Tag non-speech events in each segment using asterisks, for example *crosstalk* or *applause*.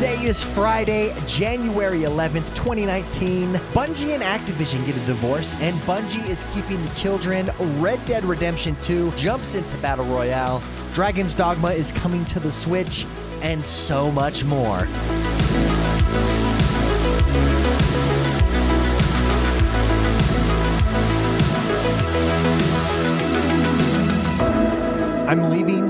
Today is Friday, January 11th, 2019. Bungie and Activision get a divorce, and Bungie is keeping the children. Red Dead Redemption 2 jumps into Battle Royale. Dragon's Dogma is coming to the Switch, and so much more. I'm leaving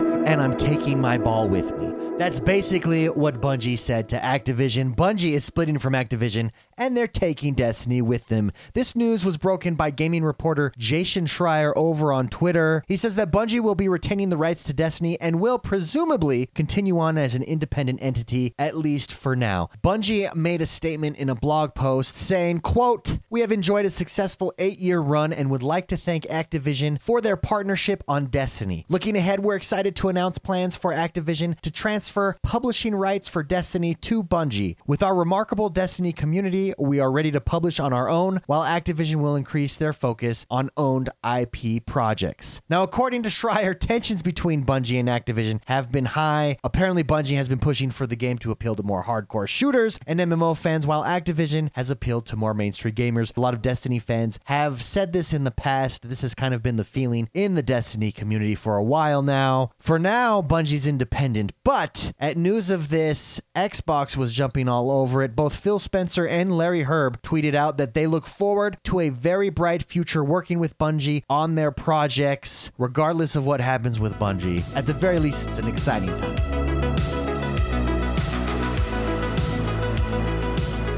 taking my ball with me. That's basically what Bungie said to Activision. Bungie is splitting from Activision and they're taking Destiny with them. This news was broken by gaming reporter Jason Schreier over on Twitter. He says that Bungie will be retaining the rights to Destiny and will presumably continue on as an independent entity, at least for now. Bungie made a statement in a blog post saying, quote, We have enjoyed a successful eight-year run and would like to thank Activision for their partnership on Destiny. Looking ahead, we're excited to announce plans for Activision to transfer publishing rights for Destiny to Bungie. With our remarkable Destiny community, we are ready to publish on our own, while Activision will increase their focus on owned IP projects. Now, according to Schreier, tensions between Bungie and Activision have been high. Apparently, Bungie has been pushing for the game to appeal to more hardcore shooters and MMO fans, while Activision has appealed to more mainstream gamers. A lot of Destiny fans have said this in the past. This has kind of been the feeling in the Destiny community for a while now. For now, Bungie's independent, but at news of this, Xbox was jumping all over it. Both Phil Spencer and Larry Hryb tweeted out that they look forward to a very bright future working with Bungie on their projects, regardless of what happens with Bungie. At the very least, it's an exciting time.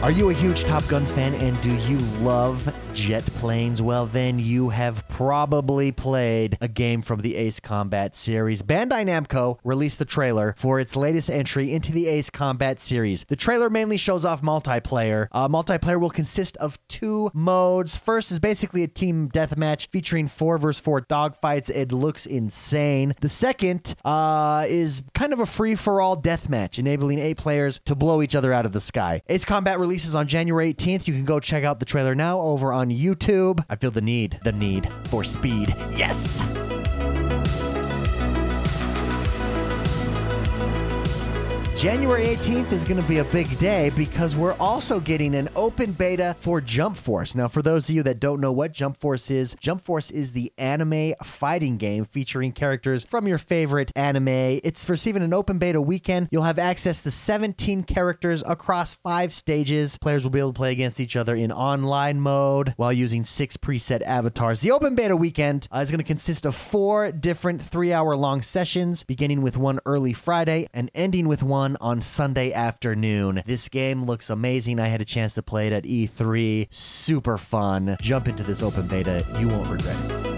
Are you a huge Top Gun fan and do you love jet planes? Well, then you have probably played a game from the Ace Combat series. Bandai Namco released the trailer for its latest entry into the Ace Combat series. The trailer mainly shows off multiplayer. Uh, multiplayer will consist of two modes. First is basically a team deathmatch featuring four versus four dogfights. It looks insane. The second uh, is kind of a free for all deathmatch, enabling eight players to blow each other out of the sky. Ace Combat releases on January 18th. You can go check out the trailer now over on YouTube. I feel the need, the need for speed. Yes! January 18th is going to be a big day because we're also getting an open beta for Jump Force. Now, for those of you that don't know what Jump Force is, Jump Force is the anime fighting game featuring characters from your favorite anime. It's receiving an open beta weekend. You'll have access to 17 characters across five stages. Players will be able to play against each other in online mode while using six preset avatars. The open beta weekend uh, is going to consist of four different three hour long sessions, beginning with one early Friday and ending with one on Sunday afternoon. This game looks amazing. I had a chance to play it at E3. Super fun. Jump into this open beta. You won't regret it.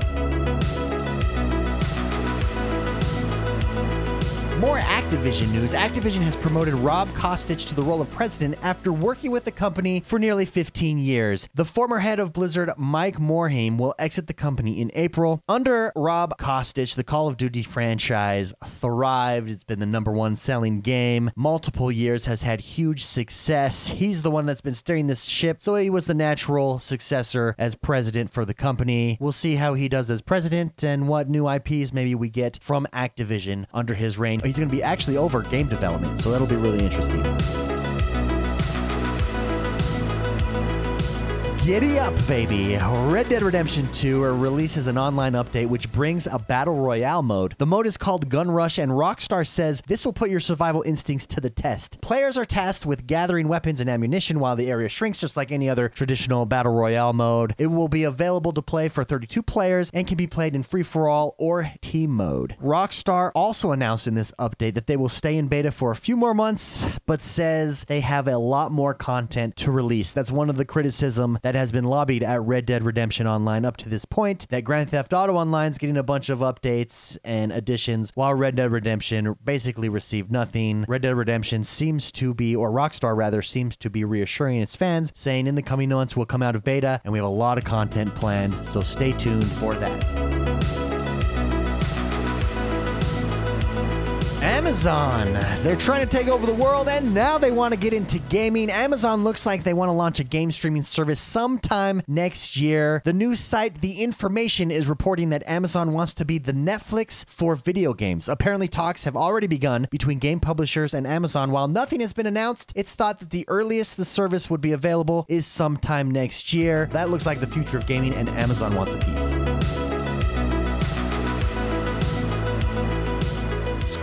Activision news. Activision has promoted Rob Kostich to the role of president after working with the company for nearly 15 years. The former head of Blizzard, Mike Morhaime, will exit the company in April. Under Rob Kostich, the Call of Duty franchise thrived. It's been the number one selling game. Multiple years has had huge success. He's the one that's been steering this ship, so he was the natural successor as president for the company. We'll see how he does as president and what new IPs maybe we get from Activision under his reign he's going to be actually over game development, so that'll be really interesting. Giddy up, baby. Red Dead Redemption 2 releases an online update which brings a battle royale mode. The mode is called Gun Rush, and Rockstar says this will put your survival instincts to the test. Players are tasked with gathering weapons and ammunition while the area shrinks, just like any other traditional battle royale mode. It will be available to play for 32 players and can be played in free for all or team mode. Rockstar also announced in this update that they will stay in beta for a few more months, but says they have a lot more content to release. That's one of the criticism that has been lobbied at Red Dead Redemption Online up to this point. That Grand Theft Auto Online is getting a bunch of updates and additions, while Red Dead Redemption basically received nothing. Red Dead Redemption seems to be, or Rockstar rather, seems to be reassuring its fans, saying in the coming months we'll come out of beta and we have a lot of content planned, so stay tuned for that. Amazon. They're trying to take over the world and now they want to get into gaming. Amazon looks like they want to launch a game streaming service sometime next year. The news site The Information is reporting that Amazon wants to be the Netflix for video games. Apparently, talks have already begun between game publishers and Amazon. While nothing has been announced, it's thought that the earliest the service would be available is sometime next year. That looks like the future of gaming, and Amazon wants a piece.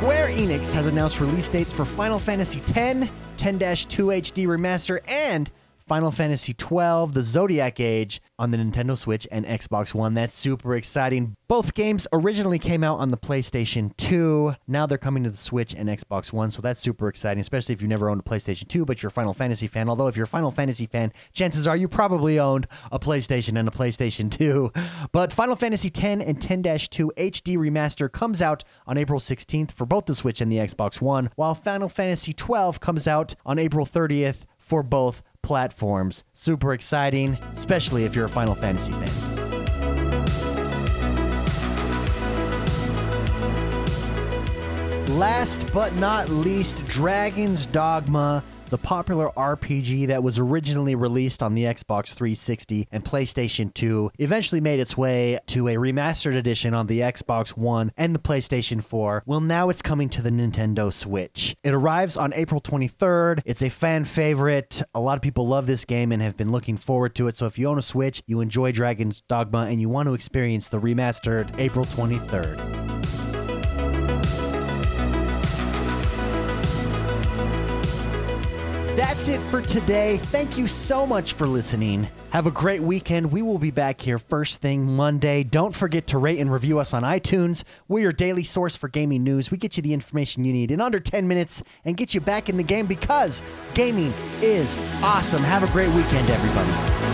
Square Enix has announced release dates for Final Fantasy X, 10 2 HD Remaster, and Final Fantasy XII, The Zodiac Age on the Nintendo Switch and Xbox One. That's super exciting. Both games originally came out on the PlayStation 2. Now they're coming to the Switch and Xbox One, so that's super exciting, especially if you never owned a PlayStation 2, but you're a Final Fantasy fan. Although, if you're a Final Fantasy fan, chances are you probably owned a PlayStation and a PlayStation *laughs* 2. But Final Fantasy X and 10 2 HD Remaster comes out on April 16th for both the Switch and the Xbox One, while Final Fantasy 12 comes out on April 30th for both platforms. Super exciting, especially if you're a Final Fantasy fan. Last but not least, Dragon's Dogma the popular RPG that was originally released on the Xbox 360 and PlayStation 2 eventually made its way to a remastered edition on the Xbox One and the PlayStation 4. Well, now it's coming to the Nintendo Switch. It arrives on April 23rd. It's a fan favorite. A lot of people love this game and have been looking forward to it. So if you own a Switch, you enjoy Dragon's Dogma, and you want to experience the remastered April 23rd. That's it for today. Thank you so much for listening. Have a great weekend. We will be back here first thing Monday. Don't forget to rate and review us on iTunes. We're your daily source for gaming news. We get you the information you need in under 10 minutes and get you back in the game because gaming is awesome. Have a great weekend, everybody.